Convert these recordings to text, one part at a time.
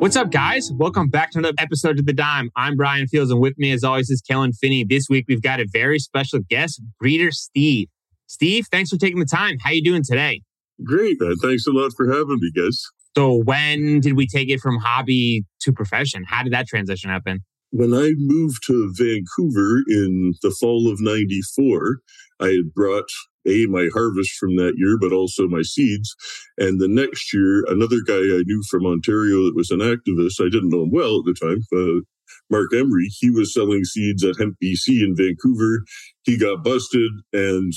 What's up, guys? Welcome back to another episode of The Dime. I'm Bryan Fields, and with me, as always, is Kellan Finney. This week, we've got a very special guest, breeder Steve. Steve, thanks for taking the time. How you doing today? Great, man. Thanks a lot for having me, guys. So, when did we take it from hobby to profession? How did that transition happen? When I moved to Vancouver in the fall of 94, I had brought a my harvest from that year, but also my seeds. And the next year, another guy I knew from Ontario that was an activist, I didn't know him well at the time, uh, Marc Emery, he was selling seeds at Hemp BC in Vancouver. He got busted, and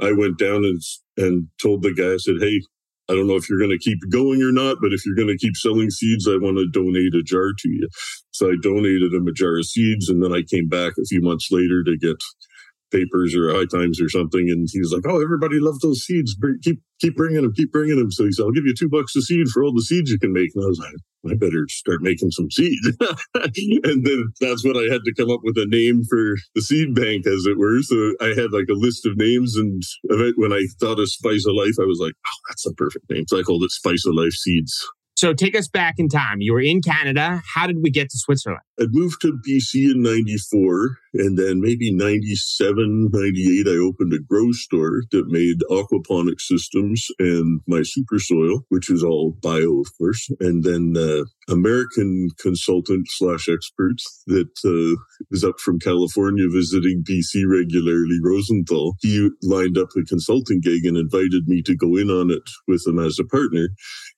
I went down and and told the guy, I said, "Hey, I don't know if you're going to keep going or not, but if you're going to keep selling seeds, I want to donate a jar to you." So I donated him a jar of seeds, and then I came back a few months later to get papers or high times or something. And he was like, Oh, everybody loves those seeds. Keep, keep bringing them, keep bringing them. So he said, I'll give you two bucks a seed for all the seeds you can make. And I was like, I better start making some seeds. and then that's when I had to come up with a name for the seed bank, as it were. So I had like a list of names. And when I thought of Spice of Life, I was like, Oh, that's a perfect name. So I called it Spice of Life Seeds. So take us back in time. You were in Canada. How did we get to Switzerland? I moved to BC in 94 and then maybe 97, 98, I opened a grow store that made aquaponic systems and my super soil, which is all bio, of course. And then uh, American consultant slash expert that uh, is up from California visiting BC regularly, Rosenthal. He lined up a consulting gig and invited me to go in on it with him as a partner.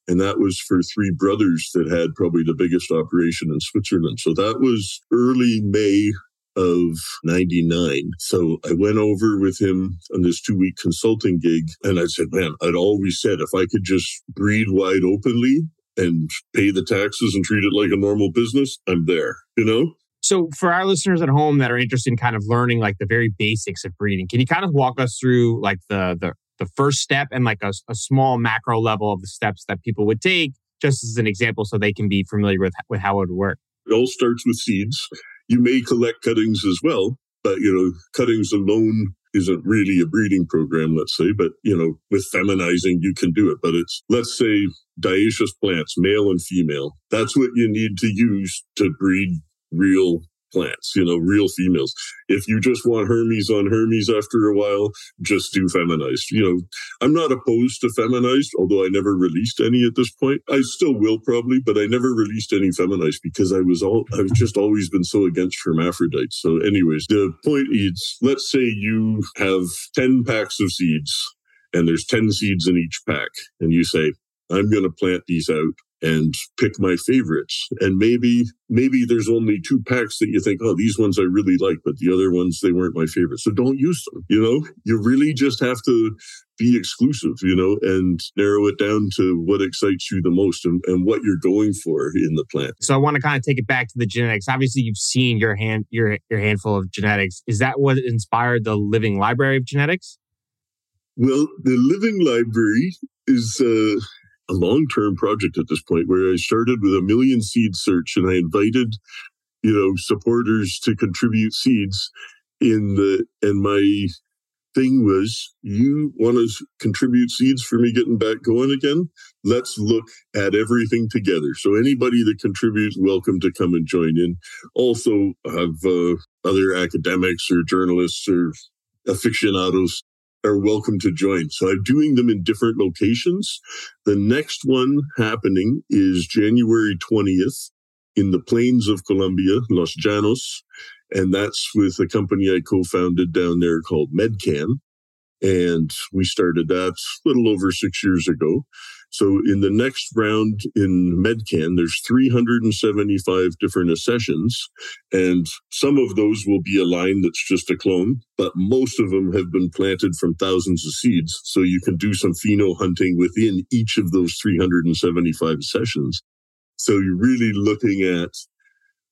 And that was for three brothers that had probably the biggest operation in Switzerland. So that was early May of 99. So I went over with him on this two week consulting gig. And I said, man, I'd always said if I could just breed wide openly and pay the taxes and treat it like a normal business, I'm there, you know? So for our listeners at home that are interested in kind of learning like the very basics of breeding, can you kind of walk us through like the the the first step and like a, a small macro level of the steps that people would take, just as an example, so they can be familiar with with how it would work? It all starts with seeds. You may collect cuttings as well, but you know, cuttings alone isn't really a breeding program, let's say, but you know, with feminizing, you can do it. But it's, let's say, dioecious plants, male and female. That's what you need to use to breed real plants, you know, real females. If you just want Hermes on Hermes after a while, just do feminized. You know, I'm not opposed to feminized, although I never released any at this point. I still will probably, but I never released any feminized because I was all, I've just always been so against hermaphrodites. So anyways, the point is, let's say you have 10 packs of seeds and there's 10 seeds in each pack and you say, I'm going to plant these out and pick my favorites. And maybe, maybe there's only two packs that you think, oh, these ones I really like, but the other ones, they weren't my favorite. So don't use them. You know, you really just have to be exclusive, you know, and narrow it down to what excites you the most and, and what you're going for in the plant. So I want to kind of take it back to the genetics. Obviously, you've seen your hand your your handful of genetics. Is that what inspired the living library of genetics? Well, the living library is uh, a long term project at this point where I started with a million seed search and I invited, you know, supporters to contribute seeds in the, and my thing was, you want to contribute seeds for me getting back going again? Let's look at everything together. So anybody that contributes, welcome to come and join in. Also have uh, other academics or journalists or aficionados are welcome to join. So I'm doing them in different locations. The next one happening is January 20th in the plains of Colombia, Los Llanos. And that's with a company I co-founded down there called Medcan. And we started that a little over six years ago. So in the next round in Medcan, there's 375 different accessions, and some of those will be a line that's just a clone, but most of them have been planted from thousands of seeds. So you can do some pheno hunting within each of those 375 accessions. So you're really looking at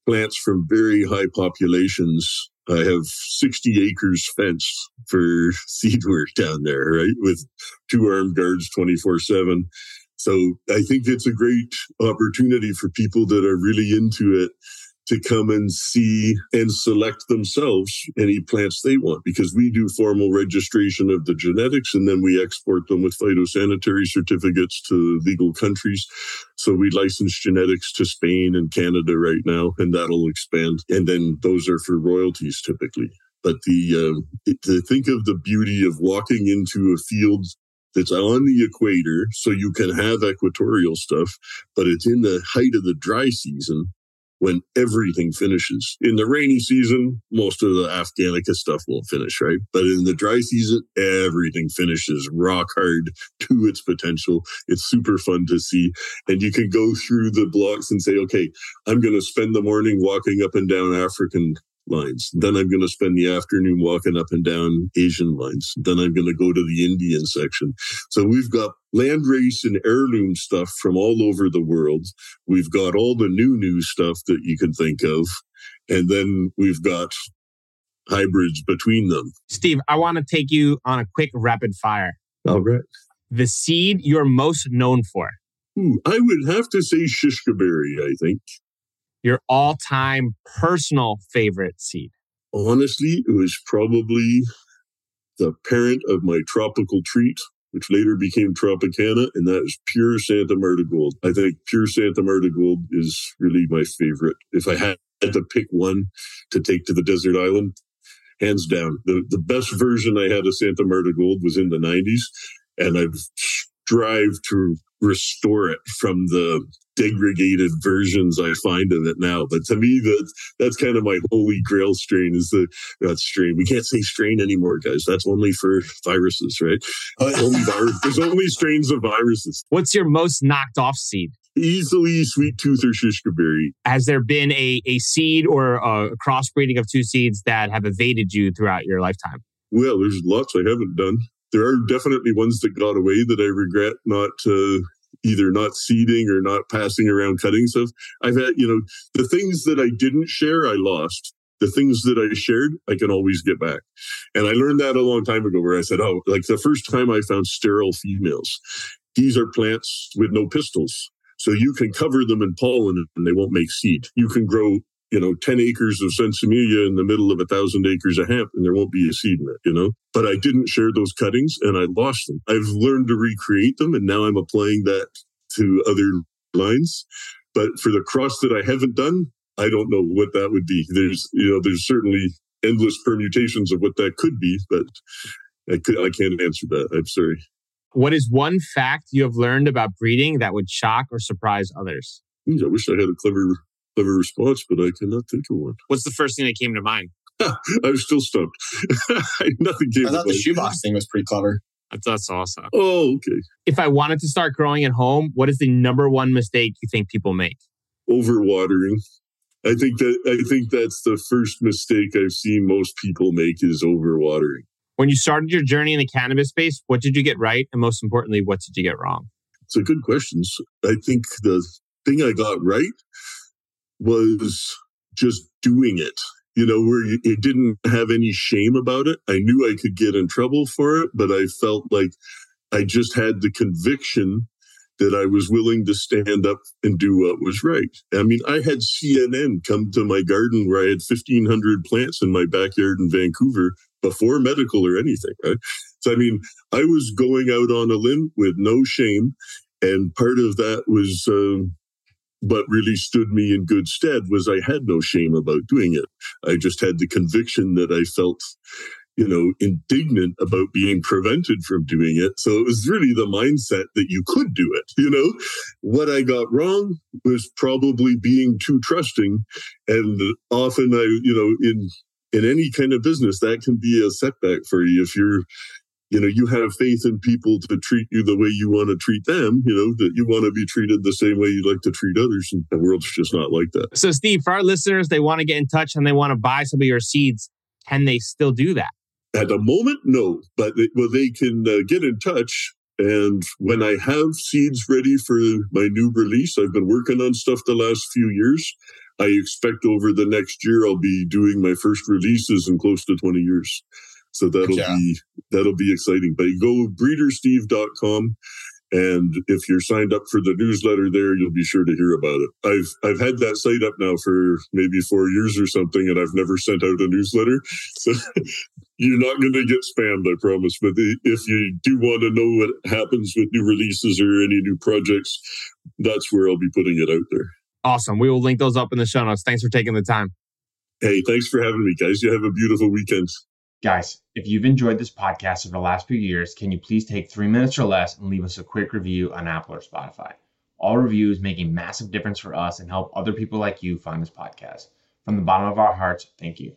plants from very high populations I have 60 acres fenced for seed work down there, right? With two armed guards 24 7. So I think it's a great opportunity for people that are really into it to come and see and select themselves any plants they want because we do formal registration of the genetics and then we export them with phytosanitary certificates to legal countries. So we license genetics to Spain and Canada right now, and that'll expand. And then those are for royalties typically. But the uh, to think of the beauty of walking into a field that's on the equator, so you can have equatorial stuff, but it's in the height of the dry season when everything finishes. In the rainy season, most of the Afghanica stuff won't finish, right? But in the dry season, everything finishes rock hard to its potential. It's super fun to see. And you can go through the blocks and say, okay, I'm going to spend the morning walking up and down African lines. Then I'm going to spend the afternoon walking up and down Asian lines. Then I'm going to go to the Indian section. So we've got landrace and heirloom stuff from all over the world. We've got all the new, new stuff that you can think of. And then we've got hybrids between them. Steve, I want to take you on a quick rapid fire. All right. The seed you're most known for. Ooh, I would have to say Shishkaberry, I think your all time personal favorite seed? Honestly, it was probably the parent of my tropical treat, which later became Tropicana, and that is pure Santa Marta Gold. I think pure Santa Marta Gold is really my favorite. If I had to pick one to take to the desert island, hands down. The, the best version I had of Santa Marta Gold was in the 90s, and I've strive to restore it from the degraded versions I find of it now. But to me, that's that's kind of my holy grail strain is the that strain. We can't say strain anymore, guys. That's only for viruses, right? Uh, only virus, there's only strains of viruses. What's your most knocked off seed? Easily sweet tooth or Shishkaberry. Has there been a, a seed or a crossbreeding of two seeds that have evaded you throughout your lifetime? Well, there's lots I haven't done there are definitely ones that got away that I regret not uh, either not seeding or not passing around cutting stuff. I've had, you know, the things that I didn't share, I lost. The things that I shared, I can always get back. And I learned that a long time ago where I said, oh, like the first time I found sterile females, these are plants with no pistils. So you can cover them in pollen and they won't make seed. You can grow you know, 10 acres of sinsemilla in the middle of a thousand acres of hemp and there won't be a seed in it, you know? But I didn't share those cuttings and I lost them. I've learned to recreate them and now I'm applying that to other lines. But for the cross that I haven't done, I don't know what that would be. There's, you know, there's certainly endless permutations of what that could be, but I, could, I can't answer that. I'm sorry. What is one fact you have learned about breeding that would shock or surprise others? I wish I had a clever clever response, but I cannot think of one. What's the first thing that came to mind? I'm still stumped. Nothing came. I thought the shoebox thing was pretty clever. That's, that's awesome. Oh, okay. If I wanted to start growing at home, what is the number one mistake you think people make? Overwatering. I think that I think that's the first mistake I've seen most people make is overwatering. When you started your journey in the cannabis space, what did you get right, and most importantly, what did you get wrong? It's a good question. I think the thing I got right was just doing it you know, where it didn't have any shame about it. I knew I could get in trouble for it, but I felt like I just had the conviction that I was willing to stand up and do what was right. I mean, I had CNN come to my garden where I had 1,500 plants in my backyard in Vancouver before medical or anything, right? So, I mean, I was going out on a limb with no shame. And part of that was, um, what really stood me in good stead was I had no shame about doing it. I just had the conviction that I felt, you know, indignant about being prevented from doing it. So it was really the mindset that you could do it. You know, what I got wrong was probably being too trusting. And often I, you know, in, in any kind of business, that can be a setback for you if you're you know, you have faith in people to treat you the way you want to treat them, you know, that you want to be treated the same way you'd like to treat others. And the world's just not like that. So, Steve, for our listeners, they want to get in touch and they want to buy some of your seeds. Can they still do that? At the moment, no, but they, well, they can uh, get in touch. And when I have seeds ready for my new release, I've been working on stuff the last few years. I expect over the next year I'll be doing my first releases in close to 20 years. So that'll Yeah. be that'll be exciting. But go breedersteve.com and if you're signed up for the newsletter there, you'll be sure to hear about it. I've I've had that site up now for maybe four years or something, and I've never sent out a newsletter. So you're not going to get spammed, I promise. But if you do want to know what happens with new releases or any new projects, that's where I'll be putting it out there. Awesome. We will link those up in the show notes. Thanks for taking the time. Hey, thanks for having me, guys. You have a beautiful weekend. Guys, if you've enjoyed this podcast over the last few years, can you please take three minutes or less and leave us a quick review on Apple or Spotify? All reviews make a massive difference for us and help other people like you find this podcast. From the bottom of our hearts, thank you.